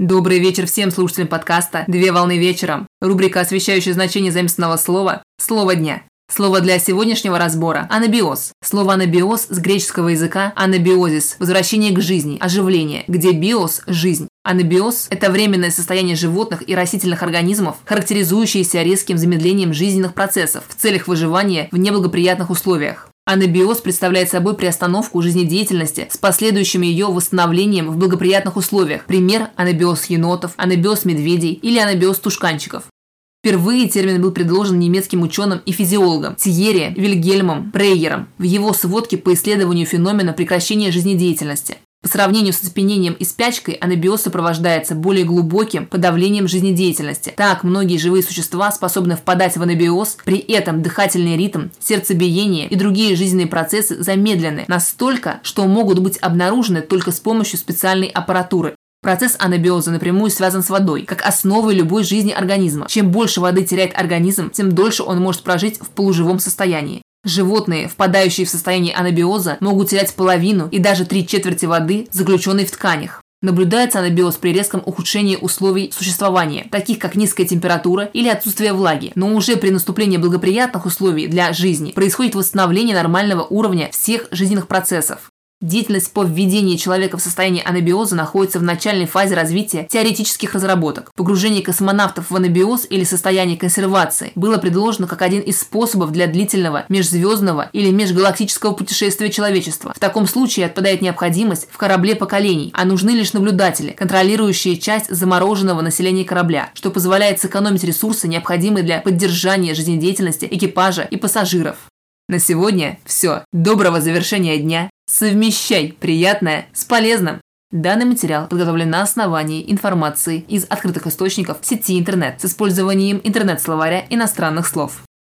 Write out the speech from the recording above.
Добрый вечер всем слушателям подкаста «Две волны вечером». Рубрика, освещающая значение заместного слова «Слово дня». Слово для сегодняшнего разбора – анабиоз. Слово анабиоз с греческого языка анабиозис – возвращение к жизни, оживление, где биос – жизнь. Анабиоз – это временное состояние животных и растительных организмов, характеризующееся резким замедлением жизненных процессов в целях выживания в неблагоприятных условиях. Анабиоз представляет собой приостановку жизнедеятельности с последующим ее восстановлением в благоприятных условиях. Пример – анабиоз енотов, анабиоз медведей или анабиоз тушканчиков. Впервые термин был предложен немецким ученым и физиологом Тьерри Вильгельмом Прейером в его сводке по исследованию феномена прекращения жизнедеятельности. По сравнению с оцепенением и спячкой, анабиоз сопровождается более глубоким подавлением жизнедеятельности. Так, многие живые существа способны впадать в анабиоз, при этом дыхательный ритм, сердцебиение и другие жизненные процессы замедлены настолько, что могут быть обнаружены только с помощью специальной аппаратуры. Процесс анабиоза напрямую связан с водой, как основой любой жизни организма. Чем больше воды теряет организм, тем дольше он может прожить в полуживом состоянии. Животные, впадающие в состояние анабиоза, могут терять половину и даже три четверти воды, заключенной в тканях. Наблюдается анабиоз при резком ухудшении условий существования, таких как низкая температура или отсутствие влаги, но уже при наступлении благоприятных условий для жизни происходит восстановление нормального уровня всех жизненных процессов. Деятельность по введению человека в состояние анабиоза находится в начальной фазе развития теоретических разработок. Погружение космонавтов в анабиоз или состояние консервации было предложено как один из способов для длительного межзвездного или межгалактического путешествия человечества. В таком случае отпадает необходимость в корабле поколений, а нужны лишь наблюдатели, контролирующие часть замороженного населения корабля, что позволяет сэкономить ресурсы, необходимые для поддержания жизнедеятельности экипажа и пассажиров. На сегодня все. Доброго завершения дня. Совмещай приятное с полезным. Данный материал подготовлен на основании информации из открытых источников сети интернет с использованием интернет-словаря иностранных слов.